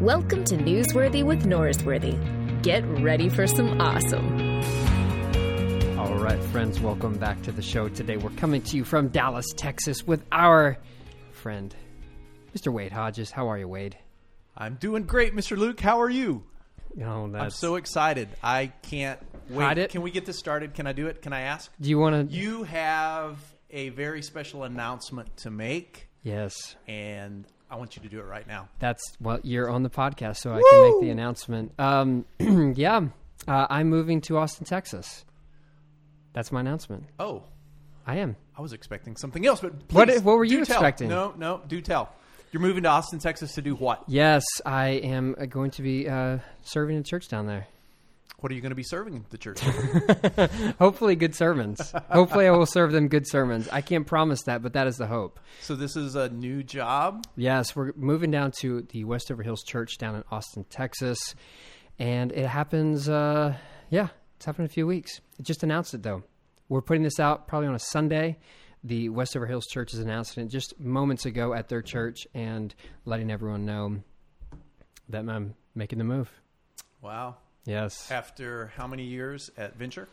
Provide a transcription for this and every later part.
Welcome to Newsworthy with Norsworthy. Get ready for some awesome. All right, friends, welcome back to the show. Today we're coming to you from Dallas, Texas with our friend, Mr. Wade Hodges. How are you, Wade? I'm doing great, Mr. Luke. How are you? Oh, that's, I'm so excited. I can't wait. It? Can we get this started? Can I do it? Can I ask? Do you want to? You have a very special announcement to make, Yes, and I want you to do it right now. that's well. You're on the podcast, so I can make the announcement. Um, yeah, uh, I'm moving to Austin, Texas. That's my announcement. Oh, I am. I was expecting something else, but What- please, what were you tell. expecting? No, no, do tell. You're moving to Austin, Texas to do what? Yes, I am uh, going to be uh, serving in church down there. What are you going to be serving the church? Hopefully, good sermons. Hopefully, I will serve them good sermons. I can't promise that, but that is the hope. so this is a new job. Yes, we're moving down to the Westover Hills Church down in Austin, Texas, and it happens. Uh, yeah, it's happened in a few weeks. It just announced it though. We're putting this out probably on a Sunday. The Westover Hills Church is announcing it just moments ago at their church and letting everyone know that I'm making the move. Wow. Yes. After how many years at Venture?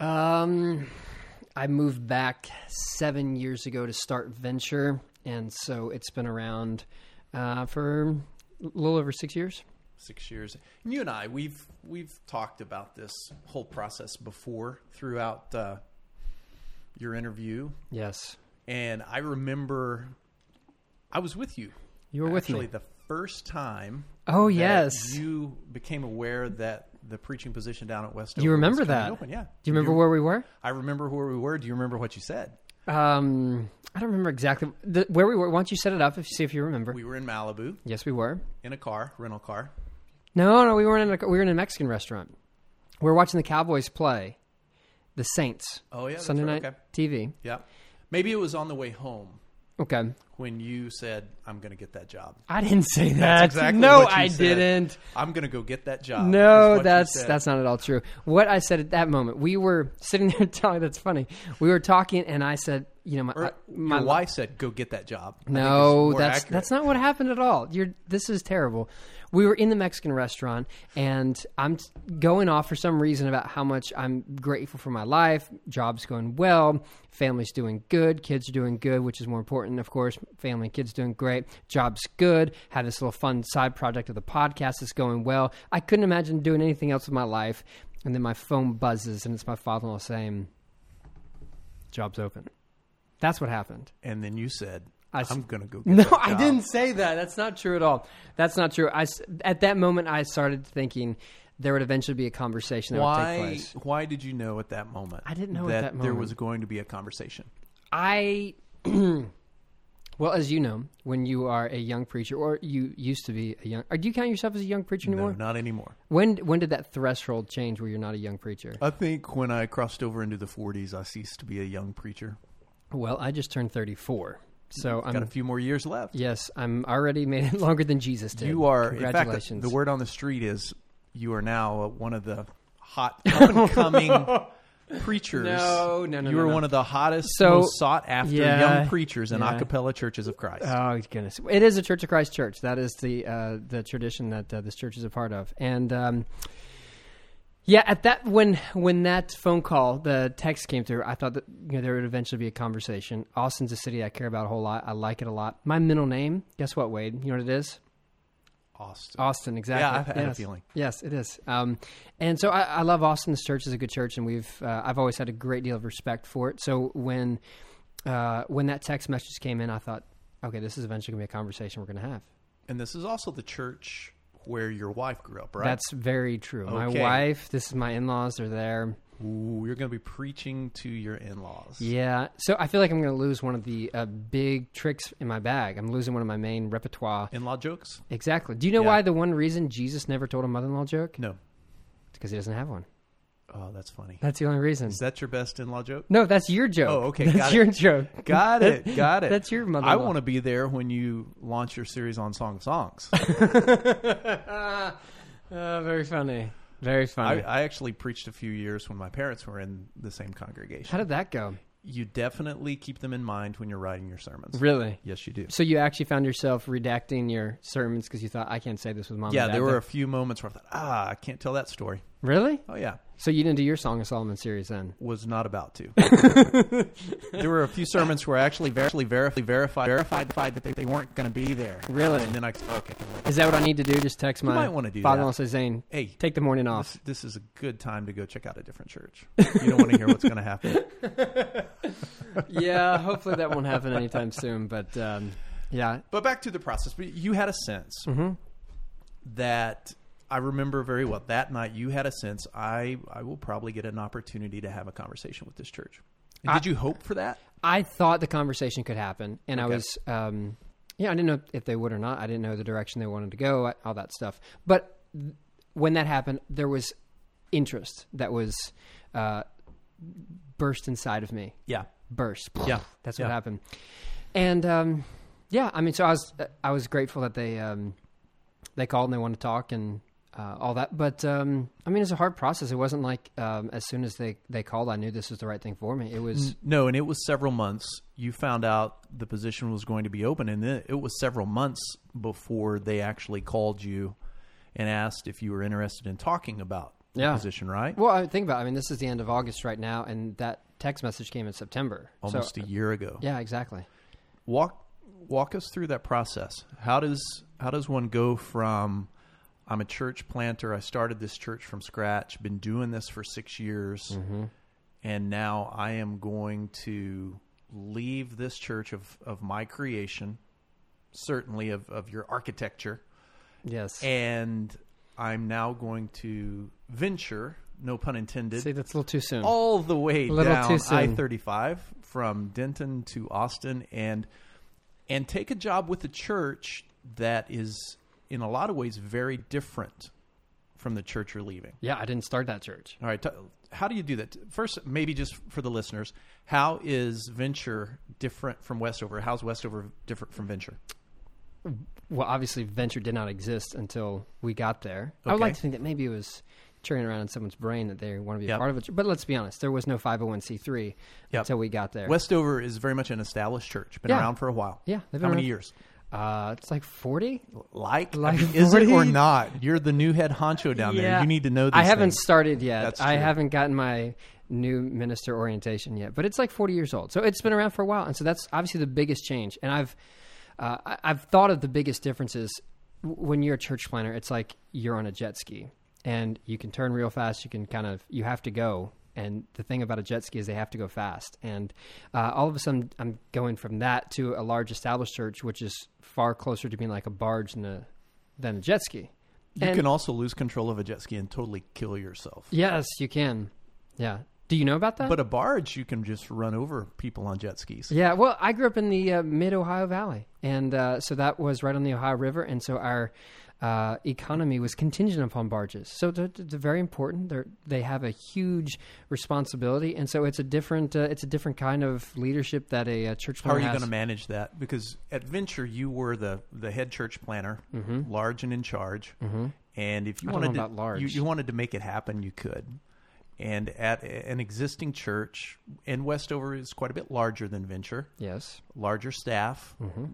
Um, I moved back seven years ago to start Venture, and so it's been around uh, for a little over six years. six years. And you and I, we've we've talked about this whole process before throughout uh, your interview, Yes, and I remember I was with you. you were with me. actually the first time. Oh yes. you became aware that the preaching position down at West. Do you remember that? Open. Yeah. Do you remember where we were? I remember where we were. Do you remember what you said? Um, I don't remember exactly the, where we were. Why don't you set it up if see if you remember? We were in Malibu yes, we were. in a car, rental car. No, no, we weren't in a, we were in a Mexican restaurant. We were watching the Cowboys play, the Saints. Oh yeah, Sunday right. night Okay. TV. Yeah. Maybe it was on the way home Okay, when you said, "I'm going to get that job." I didn't say that. exactly no, what you I said. didn't. I'm going to go get that job. No, that's that's not at all true. What I said at that moment, we were sitting there talking. That's funny. We were talking, and I said, "You know, my, Or my wife said, "Go get that job." No, that's accurate. that's not what happened at all. You're this is terrible. We were in the Mexican restaurant, and I'm going off for some reason about how much I'm grateful for my life. Job's going well, family's doing good, kids are doing good, which is more important, of course. Family and kids doing great, job's good. Have this little fun side project of the podcast that's going well. I couldn't imagine doing anything else with my life. And then my phone buzzes, and it's my father-in-law saying, "Job's open." That's what happened. And then you said, I s- "I'm going to go." Get No, I didn't say that. That's not true at all. That's not true. I at that moment I started thinking there would eventually be a conversation that would take Why? place. Why did you know at that moment? I didn't know at that, that there was going to be a conversation. I well, as you know, when you are a young preacher, or you used to be a young, or do you count yourself as a young preacher No, anymore? not anymore. When when did that threshold change where you're not a young preacher? I think when I crossed over into the 40s, I ceased to be a young preacher. Well, I just turned 34, so I've Got a I'm few more years left. yes, I'm already made it longer than Jesus did. You are. In fact, Congratulations. the word on the street is you are now uh, one of the hot up and coming preachers. No, no, no, You no, are no. one of the hottest, So- most sought after Yeah, young preachers in yeah. a cappella churches of Christ. Oh goodness! It is a Church of Christ church. That is the uh, the tradition that uh, this church is a part of. And um, yeah, at that when when that phone call, the text came through, I thought that you know there would eventually be a conversation. Austin's a city I care about a whole lot. I like it a lot. My middle name, guess what, Wade? You know what it is? Austin. Austin, exactly. Yeah, I've had a yes. feeling. Yes, it is. Um, and so I, I love Austin. This church is a good church, and we've uh, I've always had a great deal of respect for it. So when uh, when that text message came in, I thought, okay, this is eventually going to be a conversation we're going to have. And this is also the church where your wife grew up, right? That's very true. My wife, this is my in-laws. They're there. Ooh, you're going to be preaching to your in-laws. Yeah. So I feel like I'm going to lose one of the uh, big tricks in my bag. I'm losing one of my main repertoire. In-law jokes? Exactly. Do you know Yeah. why the one reason Jesus never told a mother-in-law joke? No. Because he doesn't have one. Oh, that's funny. That's the only reason. Is that your best in-law joke? No, that's your joke. Oh, okay, That's got it. your joke. Got it. Got it. That's your I mother-in-law. want to be there when you launch your series on Song of Songs. Uh, very funny. Very I, funny. I actually preached a few years when my parents were in the same congregation. How did that go? you definitely keep them in mind when you're writing your sermons. Really? Yes, you do. So you actually found yourself redacting your sermons because you thought I can't say this with mom. Yeah, and dad. there were a few moments where I thought, ah, I can't tell that story. Really. Oh yeah, So you didn't do your Song of Solomon series then? was not about to. there were a few sermons where I actually ver- actually verified verified verified that they, they weren't going to be there. Really? And then I okay, Is that what I need to do? Just text my might wanna do father-in-law. that. Say Zane, hey, take the morning off. this, this is a good time to go check out a different church. You don't want to hear what's going to happen. yeah, hopefully that won't happen anytime soon. But um, yeah, But back to the process. But you had a sense Mm-hmm. that I remember very well. That night, you had a sense I I will probably get an opportunity to have a conversation with this church. And I- did you hope for that? I thought the conversation could happen, and I was, um, yeah, I didn't know if they would or not. I didn't know the direction they wanted to go, all that stuff. But th- when that happened, there was interest that was uh, burst inside of me. Yeah. Burst. Yeah. that's Yeah. what happened. And um, yeah, I mean, so I was I was grateful that they um, they called and they wanted to talk and uh, all that. But um, I mean, it's a hard process. It wasn't like um, as soon as they they called, I knew this was the right thing for me. It was. No, and it was several months. You found out the position was going to be open, and then it was several months before they actually called you and asked if you were interested in talking about the Yeah. position, right? Well, I think about. It, I mean, this is the end of August right now, and that text message came in September. So- Almost a year ago. yeah, exactly. Walk walk us through that process. How does how does one go from I'm a church planter. I started this church from scratch. Been doing this for six years, mm-hmm. and now I am going to leave this church of of my creation, certainly of of your architecture, Yes. and I'm now going to venture, no pun intended, See, that's a little too soon. all the way down. I thirty five from Denton to Austin and and take a job with a church that is in a lot of ways very different from the church you're leaving. yeah, I didn't start that church. All right, t- how do you do that? First, maybe just for the listeners, how is Venture different from Westover? How's Westover different from Venture? Well, obviously, venture did not exist until we got there. I would like to think that maybe it was turning around in someone's brain that they want to be Yep. a part of it. But let's be honest, there was no 501c3 Yep. until we got there. Westover is very much an established church, been Yeah. around for a while. Yeah, how many years? Uh, it's like 40. Like, Like I mean, is it or not? You're the new head honcho down there. You need to know. These I haven't things. started yet. I haven't gotten my new minister orientation yet, but it's like 40 years old. So it's been around for a while, and so that's obviously the biggest change. And I've uh, I've thought of the biggest differences when you're a church planter. It's like you're on a jet ski, and you can turn real fast. You can kind of you have to go. And the thing about a jet ski is they have to go fast. And uh, all of a sudden, I'm going from that to a large established church, which is far closer to being like a barge than a than a jet ski. You And- can also lose control of a jet ski and totally kill yourself. Yes, you can. Yeah. Do you know about that? But a barge, you can just run over people on jet skis. yeah. Well, I grew up in the uh, Mid Ohio Valley, and uh, so that was right on the Ohio River, and so our uh, economy was contingent upon barges. So they're, they're very important. They're, they have a huge responsibility, and so it's a different uh, it's a different kind of leadership that a, uh church How are you going to manage that? Because at Venture, you were the, the head church planter, Mm-hmm. large and in charge. And if you wanted to. You, you wanted to make it happen, you could. And at an existing church, and Westover is quite a bit larger than Venture, yes. larger staff. Mm-hmm.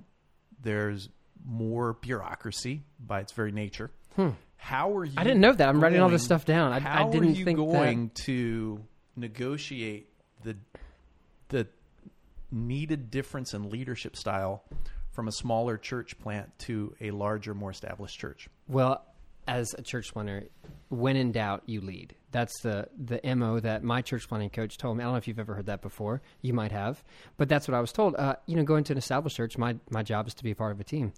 There's more bureaucracy by its very nature. How are you? Hmm. I didn't know that. I'm writing all this stuff down. I, I didn't are you think going to negotiate the the needed difference in leadership style from a smaller church plant to a larger, more established church? Well, as a church planter, when in doubt, you lead. That's the the mo that my church planning coach told me. I don't know if you've ever heard that before. You might have, but that's what I was told. Uh, you know, going to an established church, my my job is to be a part of a team,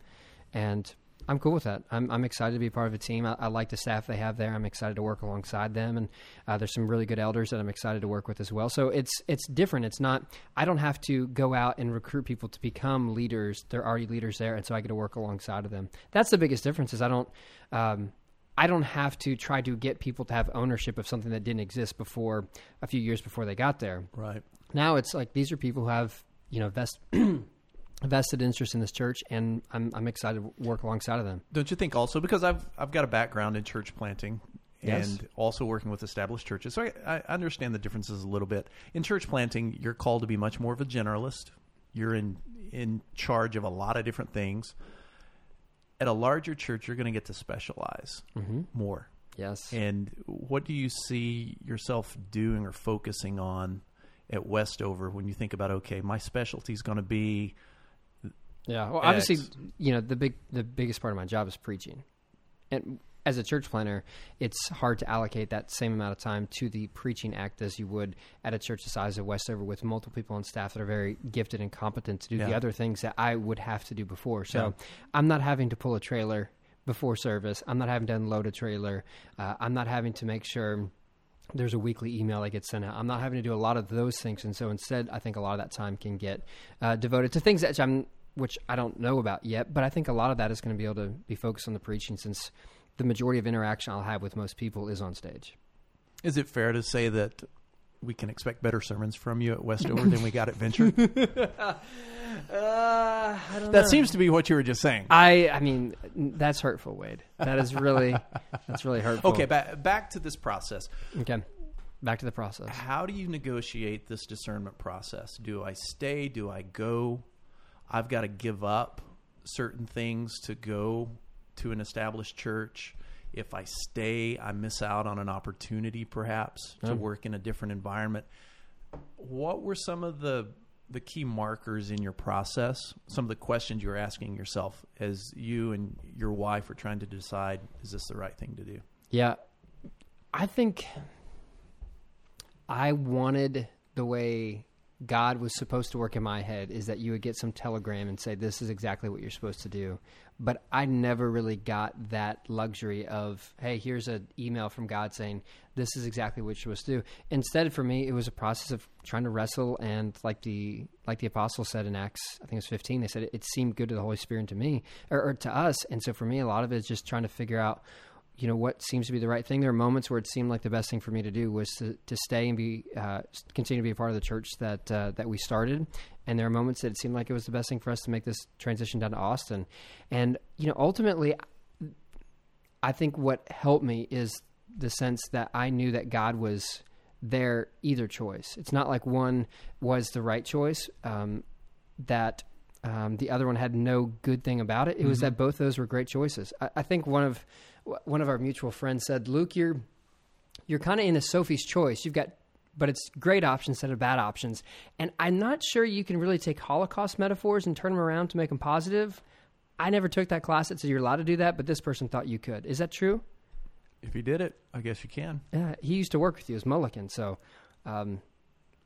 and I'm cool with that. I'm I'm excited to be part of a team. I, I like the staff they have there. I'm excited to work alongside them, and uh, there's some really good elders that I'm excited to work with as well. So it's it's different. It's not. I don't have to go out and recruit people to become leaders. They're already leaders there, and so I get to work alongside of them. That's the biggest difference. Is I don't. Um, I don't have to try to get people to have ownership of something that didn't exist before a few years before they got there. Right. Now it's like these are people who have you know vest, vested interest in this church, and I'm I'm excited to work alongside of them. Don't you think also because I've I've got a background in church planting Yes. and also working with established churches. So I, I understand the differences a little bit. In church planting, you're called to be much more of a generalist. You're in in charge of a lot of different things. At a larger church, you're going to get to specialize mm-hmm. more. Yes. And what do you see yourself doing or focusing on at Westover when you think about okay, my specialty is going to be Yeah. Well, obviously, you know, the big the biggest part of my job is preaching. And as a church planter, it's hard to allocate that same amount of time to the preaching act as you would at a church the size of Westover with multiple people on staff that are very gifted and competent to do the other things that I would have to do before. So Yeah. I'm not having to pull a trailer before service. I'm not having to unload a trailer. Uh, I'm not having to make sure there's a weekly email that gets sent out. I'm not having to do a lot of those things, and so instead, I think a lot of that time can get uh, devoted to things that I'm, which I don't know about yet. But I think a lot of that is going to be able to be focused on the preaching, since the majority of interaction I'll have with most people is on stage. Is it fair to say that we can expect better sermons from you at Westover than we got at Venture? Uh, I don't that seems to be what you were just saying. I, I mean, that's hurtful, Wade. That is really, that's really hurtful. Okay, back back to this process. Okay. Back to the process. How do you negotiate this discernment process? Do I stay? Do I go? I've got to give up certain things to go to an established church. If I stay, I miss out on an opportunity perhaps to work in a different environment. What were some of the the key markers in your process? Some of the questions you were asking yourself as you and your wife were trying to decide is this the right thing to do? Yeah. I think I wanted the way God was supposed to work in my head is that you would get some telegram and say, This is exactly what you're supposed to do. But I never really got that luxury of, Hey, here's an email from God saying, This is exactly what you're supposed to do. Instead, for me, it was a process of trying to wrestle and like the like the apostle said in Acts, I think it was 15, they said it, it seemed good to the Holy Spirit and to me or, or to us. And so for me, a lot of it is just trying to figure out you know what seems to be the right thing. There are moments where it seemed like the best thing for me to do was to, to stay and be uh, continue to be a part of the church that uh, that we started. And there are moments that it seemed like it was the best thing for us to make this transition down to Austin. And you know, ultimately, I think what helped me is the sense that I knew that God was there either choice. It's not like one was the right choice. Um, that um, the other one had no good thing about it. It was that both those were great choices. I, I think one of one of our mutual friends said, "Luke, you're you're kind of in a Sophie's choice. You've got, but it's great options instead of bad options." And I'm not sure you can really take Holocaust metaphors and turn them around to make them positive. I never took that class that said you're allowed to do that, but this person thought you could. Is that true? If he did it, I guess you can. Yeah, he used to work with you as Mulligan, so um,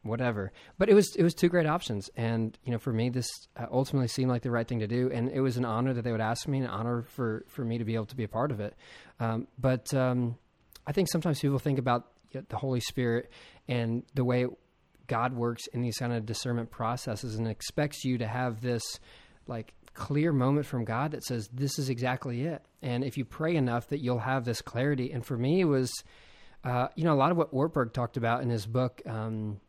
whatever. But it was it was two great options, and you know, for me, this uh, ultimately seemed like the right thing to do, and it was an honor that they would ask me, an honor for for me to be able to be a part of it. Um, but um, I think sometimes people think about you know, the Holy Spirit and the way God works in these kind of discernment processes, and expects you to have this like clear moment from God that says this is exactly it. And if you pray enough, that you'll have this clarity. And for me, it was. Uh, you know, a lot of what Ortberg talked about in his book, um,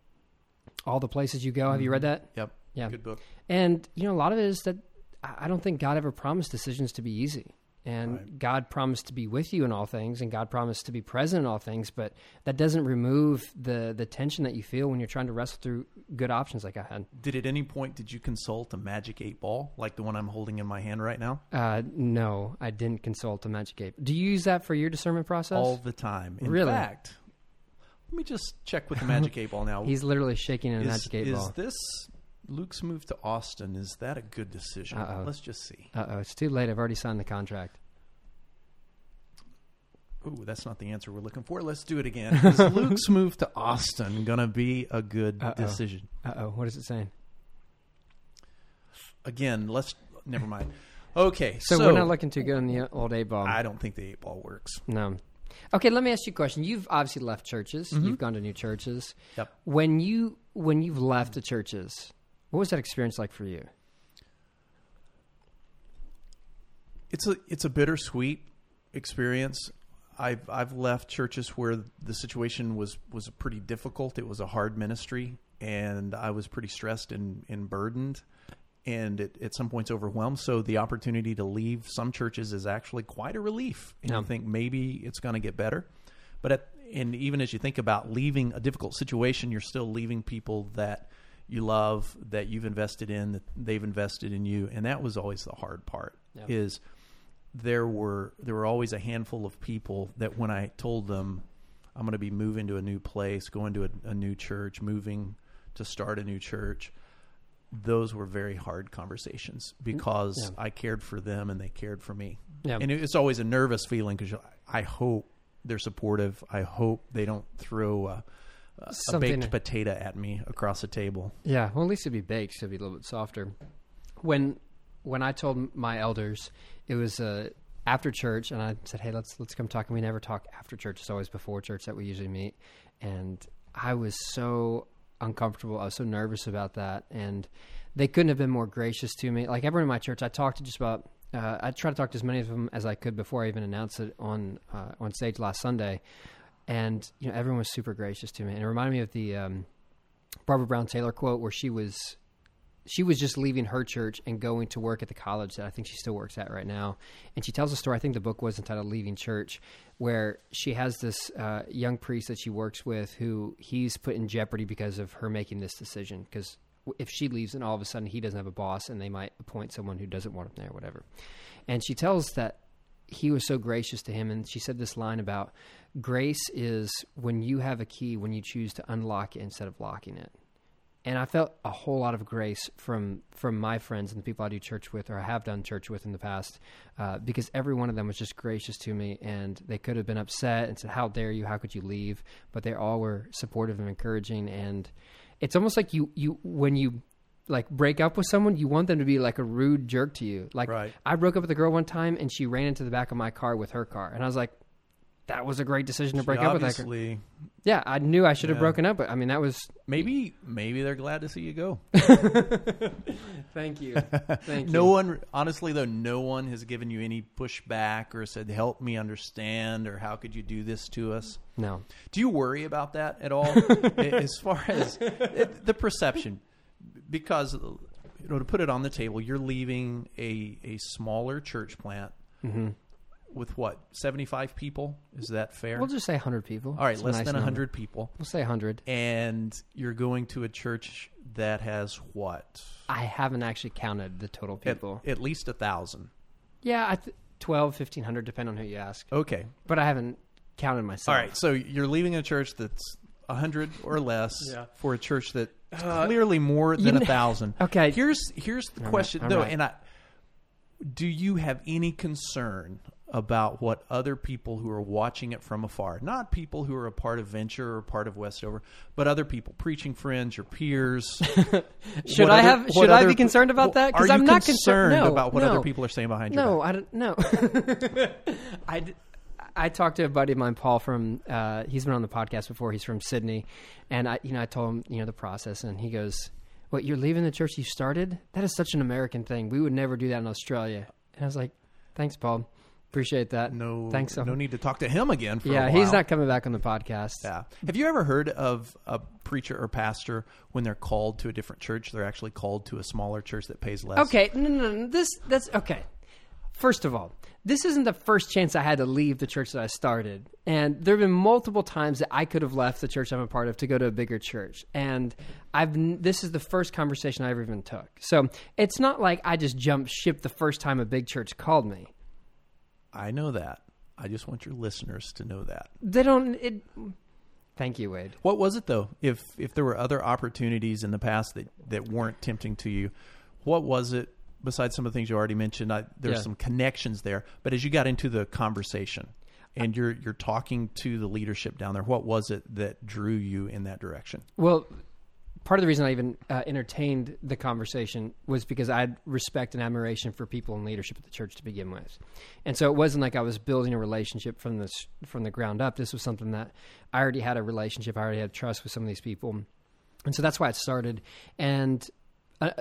All the Places You Go. Have you read that? Yep. Yeah. Good book. And, you know, a lot of it is that I don't think God ever promised decisions to be easy. And Right. God promised to be with you in all things, and God promised to be present in all things, but that doesn't remove the, the tension that you feel when you're trying to wrestle through good options like I had. Did at any point did you consult a magic eight ball like the one I'm holding in my hand right now? Uh, no, I didn't consult a Magic Ape. Do you use that for your discernment process? All the time. In Really? fact, let me just check with the magic eight ball now. He's literally shaking in a is, Magic Eight is ball. Is this Luke's move to Austin? Is that a good decision? Uh-oh. Let's just see. Uh oh, it's too late. I've already signed the contract. Ooh, that's not the answer we're looking for. Let's do it again. Is Luke's move to Austin going to be a good Uh-oh. decision? Uh oh, what is it saying? Again, let's never mind. Okay, So, so, we're not looking too good on the old eight ball. I don't think the eight ball works. No. Okay, let me ask you a question. You've obviously left churches. Mm-hmm. You've gone to new churches. Yep. When you when you've left the churches, what was that experience like for you? It's a it's a bittersweet experience. I've I've left churches where the situation was was pretty difficult. It was a hard ministry, and I was pretty stressed and, and burdened, and it, at some points overwhelmed. So the opportunity to leave some churches is actually quite a relief, and Yeah. you think maybe it's going to get better. But at, and even as you think about leaving a difficult situation, you're still leaving people that you love, that you've invested in, that they've invested in you, and that was always the hard part. Yeah. Is there were there were always a handful of people that when I told them I'm going to be moving to a new place, going to a, a new church, moving to start a new church, those were very hard conversations because Yeah. I cared for them and they cared for me. Yeah. And it's always a nervous feeling because I hope they're supportive. I hope they don't throw a, a baked potato at me across the table. Yeah, well, at least it'd be baked, so it'd be a little bit softer. When when I told my elders, it was uh, after church, and I said, "Hey, let's let's come talk." And we never talk after church; it's always before church that we usually meet. And I was so uncomfortable. I was so nervous about that, and they couldn't have been more gracious to me. Like everyone in my church, I talked to just about. Uh, I tried to talk to as many of them as I could before I even announced it on uh, on stage last Sunday, and you know everyone was super gracious to me, and it reminded me of the um, Barbara Brown Taylor quote where she was she was just leaving her church and going to work at the college that I think she still works at right now. And she tells a story. I think the book was entitled "Leaving Church," where she has this uh, young priest that she works with who he's put in jeopardy because of her making this decision. Because if she leaves, and all of a sudden he doesn't have a boss, and they might appoint someone who doesn't want him there, whatever. And she tells that he was so gracious to him, and she said this line about grace is when you have a key when you choose to unlock it instead of locking it and I felt a whole lot of grace from from my friends and the people I do church with or I have done church with in the past, uh, because every one of them was just gracious to me, and they could have been upset and said, "How dare you? How could you leave?" But they all were supportive and encouraging, and it's almost like you you when you like break up with someone, you want them to be like a rude jerk to you. Like Right. I broke up with a girl one time, and she ran into the back of my car with her car, and I was like. That was a great decision to break up with that girl. Yeah, I knew I should have Yeah. broken up, but I mean that was maybe maybe they're glad to see you go. Thank you. Thank No you. one, honestly though, no one has given you any pushback or said, "Help me understand," or "How could you do this to us?" No. Do you worry about that at all, as far as it, the perception? Because you know, to put it on the table, you're leaving a a smaller church plant Mm-hmm. With what seventy five people. Is that fair? We'll just say 100 people. all right, It's a less nice than number. hundred people, We'll say 100. and you're going to a church that has what I haven't actually counted the total people. at least a thousand. yeah, I th- 12, 1500, depending on who you ask. Okay, But I haven't counted myself. All right, so you're leaving a church that's a hundred or less Yeah. for a church that's uh, clearly more than a thousand. Okay. Here's here's the All right, question all though, right. and I do you have any concern about what other people who are watching it from afar, not people who are a part of Venture or part of Westover, but other people, preaching friends, your peers. Should What I other- have? Should I be concerned about that? Because I'm not concerned concerned no, about what no. other people are saying behind your No, back? I don't. No. I talked to a buddy of mine, Paul from. Uh, he's been on the podcast before. He's from Sydney, and I, you know, I told him, you know, the process, and he goes, "What? You're leaving the church you started? That is such an American thing. We would never do that in Australia." And I was like, "Thanks, Paul. Appreciate that. No, thanks. So no need to talk to him again. For a yeah, he's not coming back on the podcast. Yeah. Have you ever heard of a preacher or pastor when they're called to a different church, they're actually called to a smaller church that pays less? Okay, no, no, no. This that's okay. First of all, this isn't the first chance I had to leave the church that I started, and there have been multiple times that I could have left the church I'm a part of to go to a bigger church, and I've this is the first conversation I ever even took. So it's not like I just jumped ship the first time a big church called me. I know that. I just want your listeners to know that. They don't. It. Thank you, Wade. What was it though? If if there were other opportunities in the past that that weren't tempting to you, what was it besides some of the things you already mentioned? I, there's Yeah. some connections there, but as you got into the conversation and you're you're talking to the leadership down there, what was it that drew you in that direction? Well, part of the reason I even uh, entertained the conversation was because I had respect and admiration for people in leadership at the church to begin with, and so it wasn't like I was building a relationship from this from the ground up. This was something that I already had a relationship. I already had trust with some of these people, and so that's why it started. And uh,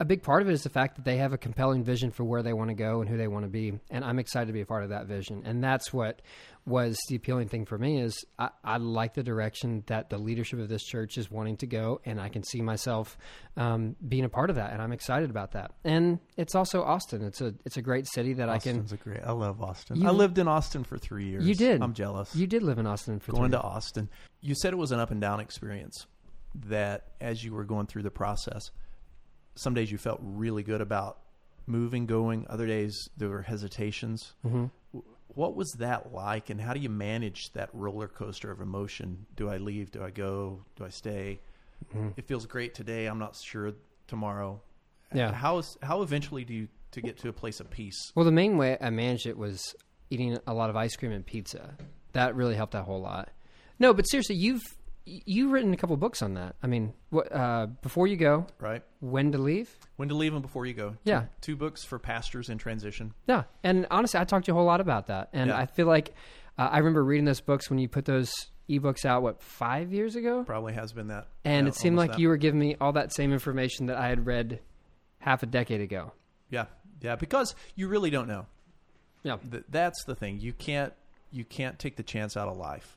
a big part of it is the fact that they have a compelling vision for where they want to go and who they want to be, and I'm excited to be a part of that vision. And that's what was the appealing thing for me is I, I like the direction that the leadership of this church is wanting to go, and I can see myself um, being a part of that, and I'm excited about that. And it's also Austin. It's a it's a great city that I can. Austin's great. I love Austin. You- I lived in Austin for three years. You did. I'm jealous. You did live in Austin for going to Austin. You said it was an up and down experience. That as you were going through the process, some days you felt really good about moving, going. Other days there were hesitations. Mm-hmm. What was that like, and how do you manage that roller coaster of emotion? Do I leave? Do I go? Do I stay? Mm-hmm. It feels great today. I'm not sure tomorrow. Yeah. How is how eventually do you to get to a place of peace? Well, the main way I managed it was eating a lot of ice cream and pizza. That really helped a whole lot. No, but seriously, you've you've written a couple books on that. I mean, what uh, before you go, Right. when to leave. When to leave and before you go. Yeah. Two books for pastors in transition. Yeah, and honestly, I talked to you a whole lot about that, and Yeah. I feel like uh, I remember reading those books when you put those ebooks out. What five years ago? Probably has been that. And yeah, it seemed like that. you were giving me all that same information that I had read half a decade ago. Yeah, yeah, because you really don't know. Yeah, Th- That's the thing. You can't you can't take the chance out of life.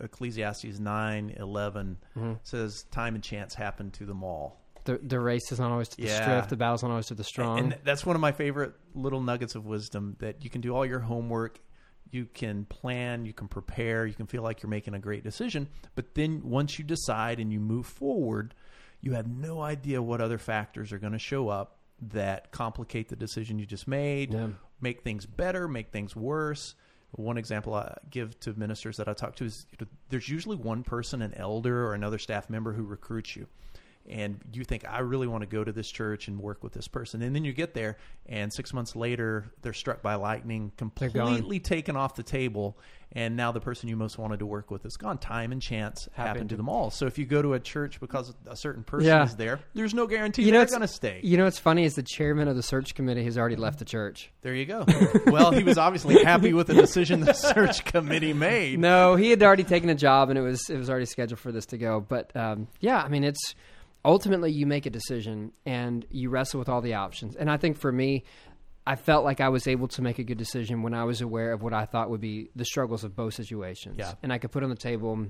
Ecclesiastes nine eleven Mm-hmm. says time and chance happen to them all. the the race is not always to the Yeah. swift, the battle's not always to the strong. And that's one of my favorite little nuggets of wisdom that you can do all your homework, you can plan, you can prepare, you can feel like you're making a great decision, but then once you decide and you move forward, you have no idea what other factors are going to show up that complicate the decision you just made, Yeah. make things better, make things worse. One example I give to ministers that I talk to is you know, there's usually one person, an elder or another staff member who recruits you. And you think, I really want to go to this church and work with this person. And then you get there, and six months later, they're struck by lightning, completely taken off the table. And now the person you most wanted to work with is gone. Time and chance happen Happened. to them all. So if you go to a church because a certain person Yeah. is there, there's no guarantee You know, they're going to stay. You know what's funny is the chairman of the search committee has already left the church. There you go. well, he was obviously happy with the decision the search committee made. No, he had already taken a job and it was it was already scheduled for this to go. But um, yeah, I mean, it's ultimately you make a decision and you wrestle with all the options. And I think for me, I felt like I was able to make a good decision when I was aware of what I thought would be the struggles of both situations. Yeah. And I could put on the table.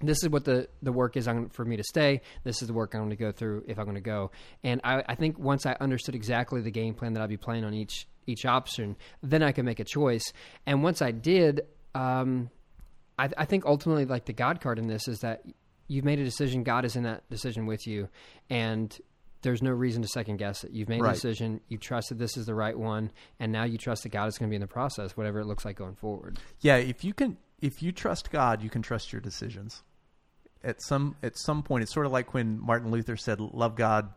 This is what the, the work is I'm, for me to stay. This is the work I'm going to go through if I'm going to go. And I, I think once I understood exactly the game plan that I'd be playing on each each option, then I could make a choice. And once I did, um, I, I think ultimately, like the God card in this is that you've made a decision. God is in that decision with you, and there's no reason to second guess it. You've made a decision. You trusted this is the right one, and now you trust that God is going to be in the process, whatever it looks like going forward. Yeah, if you can, if you trust God, you can trust your decisions. At some at some point, it's sort of like when Martin Luther said, "Love God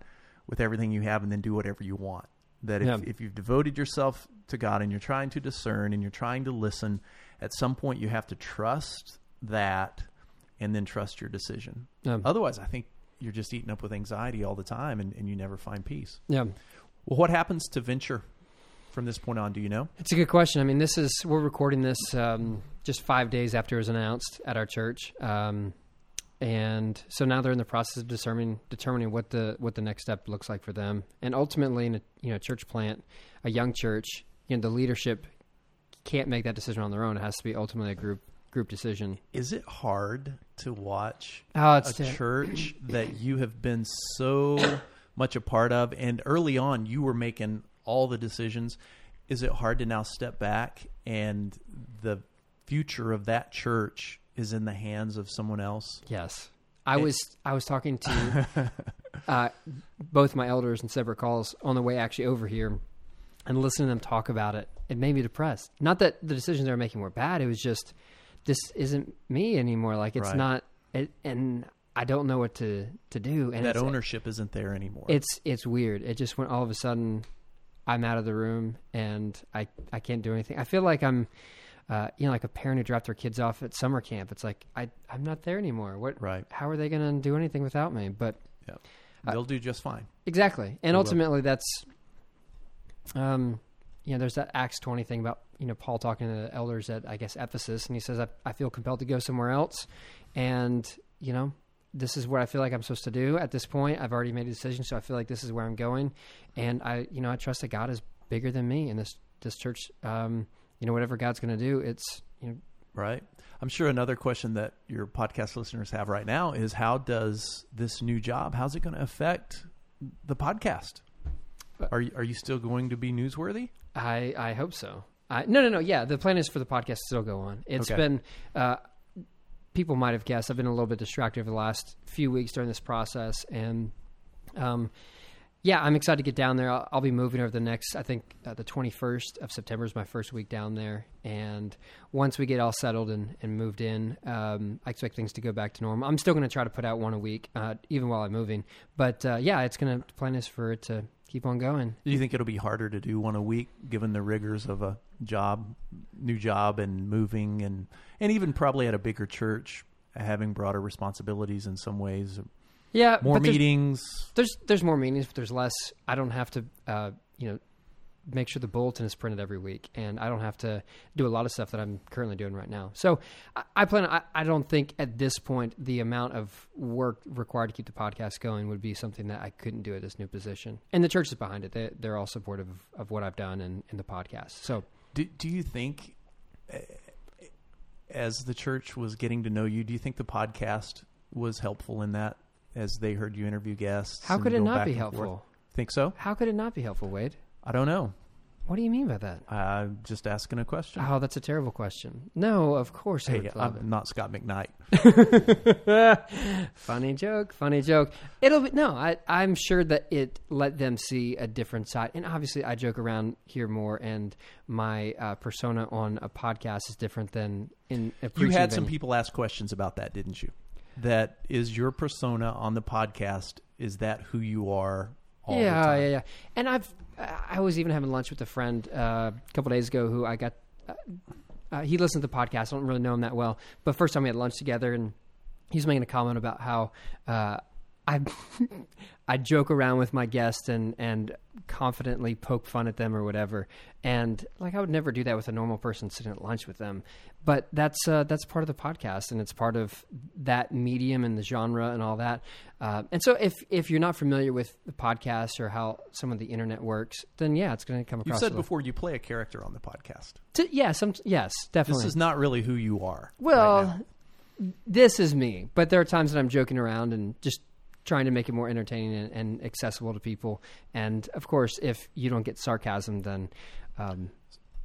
with everything you have, and then do whatever you want." That if, Yeah. if you've devoted yourself to God and you're trying to discern and you're trying to listen, at some point you have to trust that, and then trust your decision. Yeah. Otherwise, I think you're just eaten up with anxiety all the time, and, and you never find peace. Yeah. Well, what happens to venture from this point on? Do you know? It's a good question. I mean, this is we're recording this um, just five days after it was announced at our church, um, and so now they're in the process of determining determining what the what the next step looks like for them. And ultimately, in a you know church plant, a young church, you know, the leadership can't make that decision on their own. It has to be ultimately a group group decision. Is it hard to watch Oh, it's a church that you have been so much a part of, and early on you were making all the decisions? Is it hard to now step back and the future of that church is in the hands of someone else? Yes, I It- was I was talking to uh, both my elders in separate calls on the way actually over here, and listening to them talk about it. It made me depressed. Not that the decisions they were making were bad. It was just this isn't me anymore. Like it's Right. not, it, and I don't know what to to do. And that ownership isn't there anymore. it's it's weird. It just went all of a sudden. I'm out of the room and I I can't do anything. I feel like I'm, uh, you know, like a parent who dropped their kids off at summer camp. It's like I I'm not there anymore. What right. how are they going to do anything without me? But Yeah. They'll do just fine. exactly, and will. ultimately, that's, um, you know, there's that Acts twenty thing about you know Paul talking to the elders at I guess Ephesus, and he says I, I feel compelled to go somewhere else, and you know this is what I feel like I'm supposed to do at this point. I've already made a decision, so I feel like this is where I'm going, and I, you know, I trust that God is bigger than me, and this this church, um, you know, whatever God's going to do, it's you know, Right. I'm sure another question that your podcast listeners have right now is how does this new job, how's it going to affect the podcast? Are you, are you still going to be newsworthy? I I hope so. I, no, no, no. Yeah, the plan is for the podcast to still go on. It's Okay. been. Uh, people might have guessed I've been a little bit distracted over the last few weeks during this process, and um, yeah, I'm excited to get down there. I'll, I'll be moving over the next. I think uh, the 21st of September is my first week down there, and once we get all settled and, and moved in, um, I expect things to go back to normal. I'm still going to try to put out one a week, uh, even while I'm moving. But uh, yeah, it's going to plan is for it to keep on going. Do you think it'll be harder to do one a week given the rigors of a job, new job and moving and, and even probably at a bigger church, having broader responsibilities in some ways, Yeah, more there's- meetings? There's there's more meetings, but there's less. I don't have to, uh, you know, make sure the bulletin is printed every week, and I don't have to do a lot of stuff that I'm currently doing right now. So I, I plan. I, I don't think at this point the amount of work required to keep the podcast going would be something that I couldn't do at this new position. And the church is behind it. They, they're all supportive of, of what I've done and in the podcast. So Do, do you think, uh, as the church was getting to know you, do you think the podcast was helpful in that as they heard you interview guests? how could it not be helpful? Think so? How could it not be helpful, Wade? I don't know. What do you mean by that? I'm just asking a question. Oh, that's a terrible question. No, of course I hey, would love I'm it. not Scot McKnight. funny joke, funny joke. It'll be no. I, I'm sure that it let them see a different side, and obviously, I joke around here more, and my uh, persona on a podcast is different than in. A You had some people ask questions about that, didn't you? That is your persona on the podcast. Is that who you are all yeah, the time? yeah, yeah. And I've I was even having lunch with a friend uh, a couple days ago who I got. Uh, uh, he listened to the podcast. I don't really know him that well, but first time we had lunch together, and he was making a comment about how uh, I I joke around with my guests and and confidently poke fun at them or whatever, and like I would never do that with a normal person sitting at lunch with them. But that's uh, that's part of the podcast, and it's part of that medium and the genre and all that. Uh, and so, if if you're not familiar with the podcast or how some of the internet works, then yeah, it's going to come across. You said before you play a character on the podcast. T- yeah, some yes, definitely. This is not really who you are. Well, right this is me, but there are times that I'm joking around and just trying to make it more entertaining and, and accessible to people. And of course, if you don't get sarcasm, then um,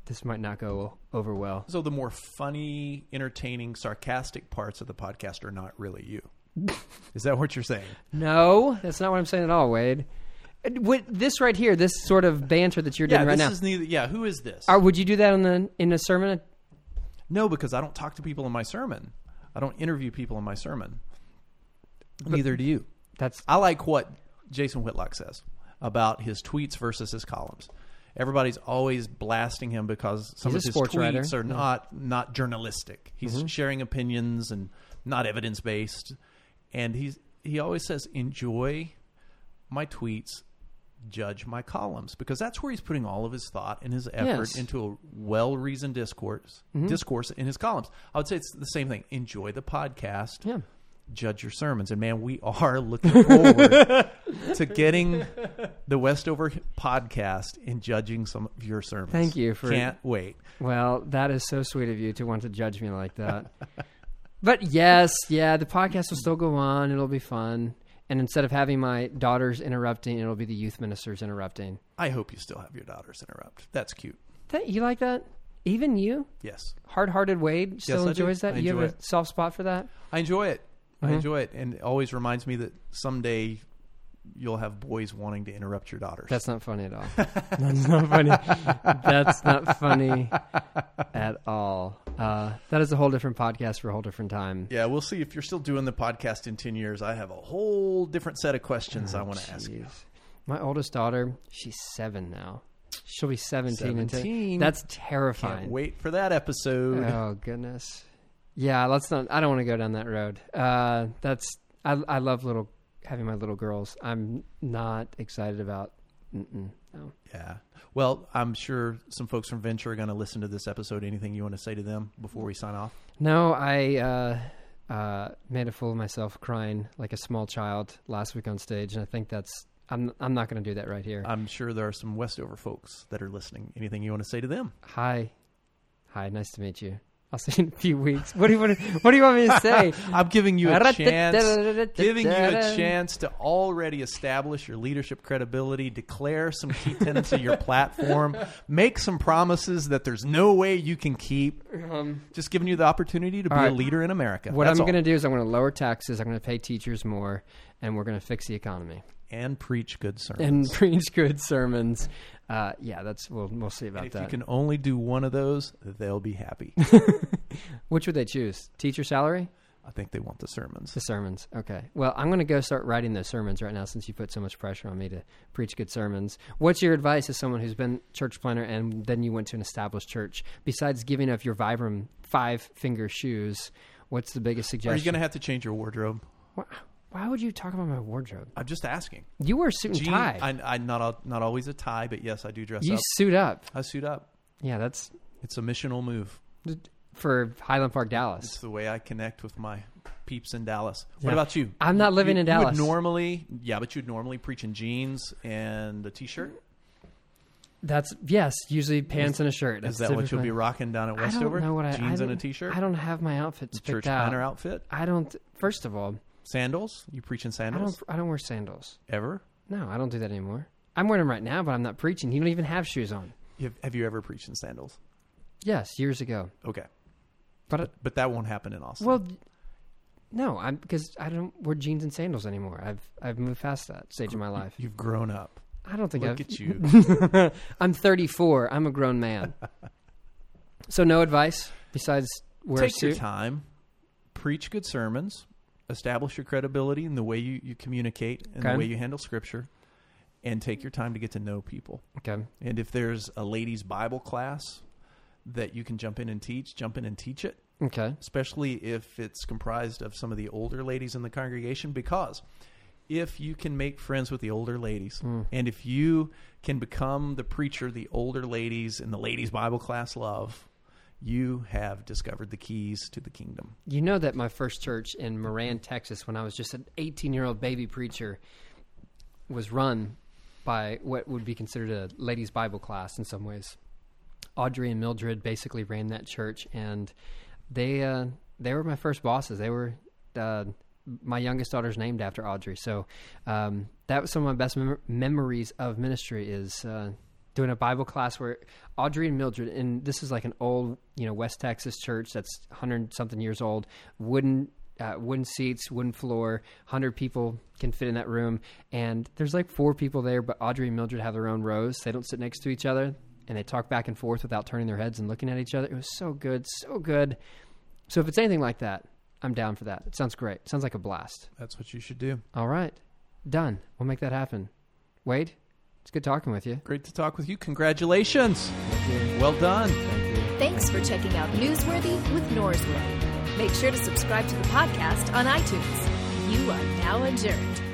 this might not go over well. So the more funny, entertaining, sarcastic parts of the podcast are not really you. Is that what you're saying? No, that's not what I'm saying at all, Wade. Uh, What, this right here, this sort of banter that you're doing Yeah, right this now, is neither. Yeah, who is this? are, would you do that in the in a sermon? no, because I don't talk to people in my sermon. I don't interview people in my sermon. Neither do you. That's I like what Jason Whitlock says about his tweets versus his columns. Everybody's always blasting him because some He's of his tweets writer. Mm-hmm. are not not journalistic. He's sharing opinions and not evidence based. And he's he always says enjoy my tweets, judge my columns because that's where he's putting all of his thought and his effort Yes. Mm-hmm. into a well reasoned discourse discourse in his columns. I would say it's the same thing. Enjoy the podcast yeah. Judge your sermons. And man, we are looking forward to getting the Westover podcast and judging some of your sermons. Thank you for- Can't wait. Well, that is so sweet of you to want to judge me like that. but yes, yeah, the podcast will still go on. It'll be fun. And instead of having my daughters interrupting, it'll be the youth ministers interrupting. I hope you still have your daughters interrupt. That's cute. That, you like that? Even you? Yes, Hard-hearted Wade still do. enjoys that. I you have a it. soft spot for that. I enjoy it. I Mhm. enjoy it, and it always reminds me that someday you'll have boys wanting to interrupt your daughters. That's not funny at all. That's not funny. That's not funny at all. Uh, that is a whole different podcast for a whole different time. yeah, we'll see if you're still doing the podcast in ten years. I have a whole different set of questions I want to ask you. Jeez. My oldest daughter, she's seven now. She'll be seventeen. in ten- 17. That's Can't terrifying. wait for that episode. Oh goodness. Yeah, let's not. I don't want to go down that road. Uh, that's. I I love little having my little girls. I'm not excited about. No. Yeah. Well, I'm sure some folks from Venture are going to listen to this episode. Anything you want to say to them before we sign off? No, I. Uh, uh, made a fool of myself crying like a small child last week on stage, and I think that's I'm I'm not going to do that right here. I'm sure there are some Westover folks that are listening. Anything you want to say to them? Hi, hi, nice to meet you. I'll see in a few weeks. What do you want? To, what do you want me to say? I'm giving you a chance, giving you a chance to already establish your leadership credibility, declare some key tenets of your platform, make some promises that there's no way you can keep. Um, Just giving you the opportunity to be right. a leader in America. what That's I'm going to do is I'm going to lower taxes. I'm going to pay teachers more, and we're going to fix the economy and preach good sermons. and preach good sermons. Uh, yeah, that's we'll we'll see about if that. you can only do one of those, they'll be happy. Which would they choose? Teacher salary? I think they want the sermons. The sermons. Okay. Well, I'm going to go start writing those sermons right now since you put so much pressure on me to preach good sermons. What's your advice as someone who's been church planter and then you went to an established church? Besides giving up your Vibram five finger shoes, what's the biggest suggestion? Are you going to have to change your wardrobe? Why would you talk about my wardrobe? I'm just asking. You wear a suit and Jean- tie. I, I not al- not always a tie, but yes, I do dress you up. suit up. I suit up. Yeah, that's It's a missional move. for Highland Park, Dallas. It's the way I connect with my peeps in Dallas. Yeah. What about you? I'm not living You- in you would Dallas. normally, yeah, but you'd normally preach in jeans and a t-shirt. That's yes, usually pants and a shirt. Is That's that what you'll typically- be rocking down at I Westover? don't know what I jeans I and a don't- t-shirt. I don't have my outfits church out. planter outfit. I don't. First of all, Sandals. You preach in I sandals don't. I don't wear sandals. ever? No, I don't do that anymore. I'm wearing them right now, but I'm not preaching. You don't even have shoes on. You have, have you ever preached in sandals? Yes, years ago. Okay, But but that won't happen in Austin. well, no, I'm because I don't wear jeans and sandals anymore. I've I've moved past that stage of my life. You've grown up. I don't think Look I've. at you. I'm 34. I'm a grown man. so no advice besides wear a Take your suit. time, preach good sermons, establish your credibility in the way you, you communicate and Okay. the way you handle scripture, and take your time to get to know people. Okay. And if there's a ladies' Bible class that you can jump in and teach, jump in and teach it, Okay. especially if it's comprised of some of the older ladies in the congregation, because if you can make friends with the older ladies, Mm. and if you can become the preacher the older ladies in the ladies' Bible class love, you have discovered the keys to the kingdom. You know that my first church in Moran, Texas, when I was just an 18 year old baby preacher, was run by what would be considered a ladies' Bible class in some ways. Audrey and Mildred basically ran that church, and they uh, they were my first bosses. They were uh, my youngest daughter's named after Audrey, so um, that was some of my best mem- memories of ministry. Is uh, doing a Bible class where Audrey and Mildred, and this is like an old, you know, West Texas church that's hundred something years old, wooden. Uh, wooden seats, wooden floor, hundred people can fit in that room, and there's like four people there. But Audrey and Mildred have their own rows; they don't sit next to each other, and they talk back and forth without turning their heads and looking at each other. It was so good, so good. So if it's anything like that, I'm down for that. It sounds great. sounds like a blast. That's what you should do. All right, done. We'll make that happen. Wade, it's good talking with you. Great to talk with you. Congratulations. Well done. Thanks for checking out Newsworthy with Norsworthy. Make sure to subscribe to the podcast on iTunes. You are now adjourned.